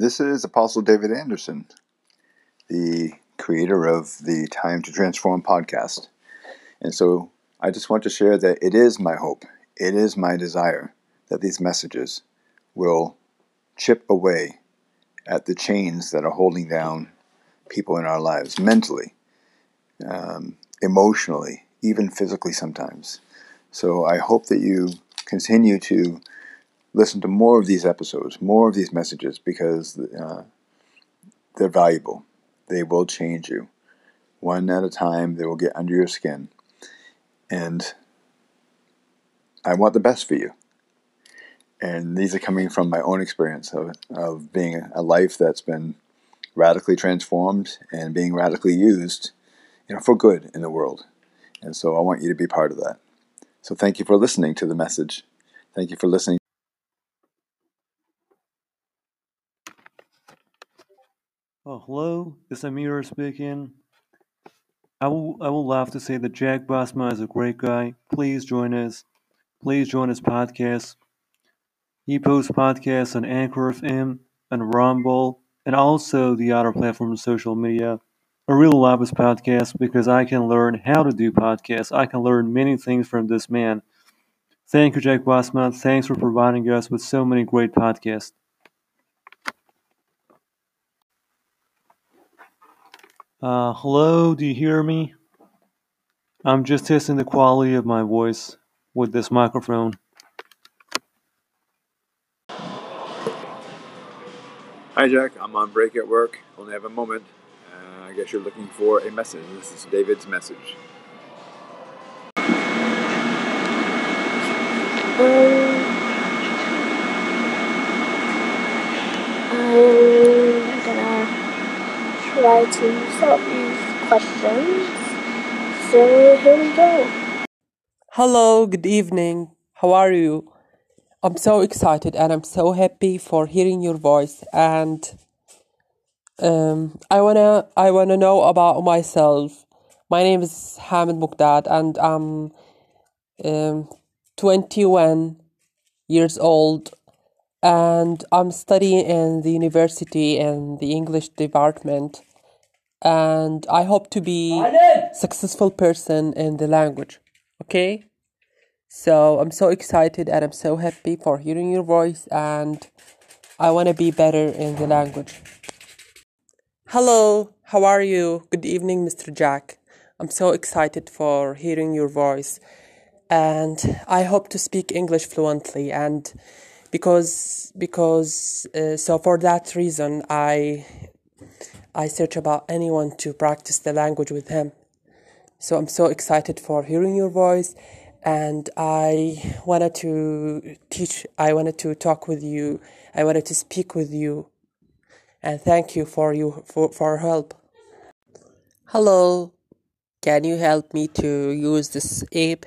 This is Apostle David Anderson, the creator of the Time to Transform podcast. And so I just want to share that it is my hope, it is my desire that these messages will chip away at the chains that are holding down people in our lives mentally, um, emotionally, even physically sometimes. So I hope that you continue to listen to more of these episodes, more of these messages, because uh, they're valuable. They will change you. One at a time, they will get under your skin. And I want the best for you. And these are coming from my own experience of, of being a life that's been radically transformed and being radically used you know, for good in the world. And so I want you to be part of that. So thank you for listening to the message. Thank you for listening. Oh, hello, it's Amir speaking. I will, I will love to say that Jack Basma is a great guy. Please join us. Please join his podcast. He posts podcasts on Anchor FM and Rumble and also the other platforms of social media. I really love his podcast because I can learn how to do podcasts. I can learn many things from this man. Thank you, Jack Wasman. Thanks for providing us with so many great podcasts. Uh, hello, do you hear me? I'm just testing the quality of my voice with this microphone. Hi, Jack. I'm on break at work. Only have a moment. Uh, I guess you're looking for a message. This is David's message. Um, I'm gonna to solve these questions. So here we go. Hello, good evening. How are you? I'm so excited and I'm so happy for hearing your voice and um, I wanna I wanna know about myself. My name is Hamid Muqdad and I'm um, 21 years old and I'm studying in the university in the English department and I hope to be successful person in the language. Okay? So I'm so excited and I'm so happy for hearing your voice and I want to be better in the language. Hello, how are you? Good evening, Mr. Jack. I'm so excited for hearing your voice and I hope to speak English fluently and because because uh, so for that reason I I search about anyone to practice the language with him. So I'm so excited for hearing your voice and I wanted to teach, I wanted to talk with you, I wanted to speak with you, and thank you for you for, for help. Hello, can you help me to use this app?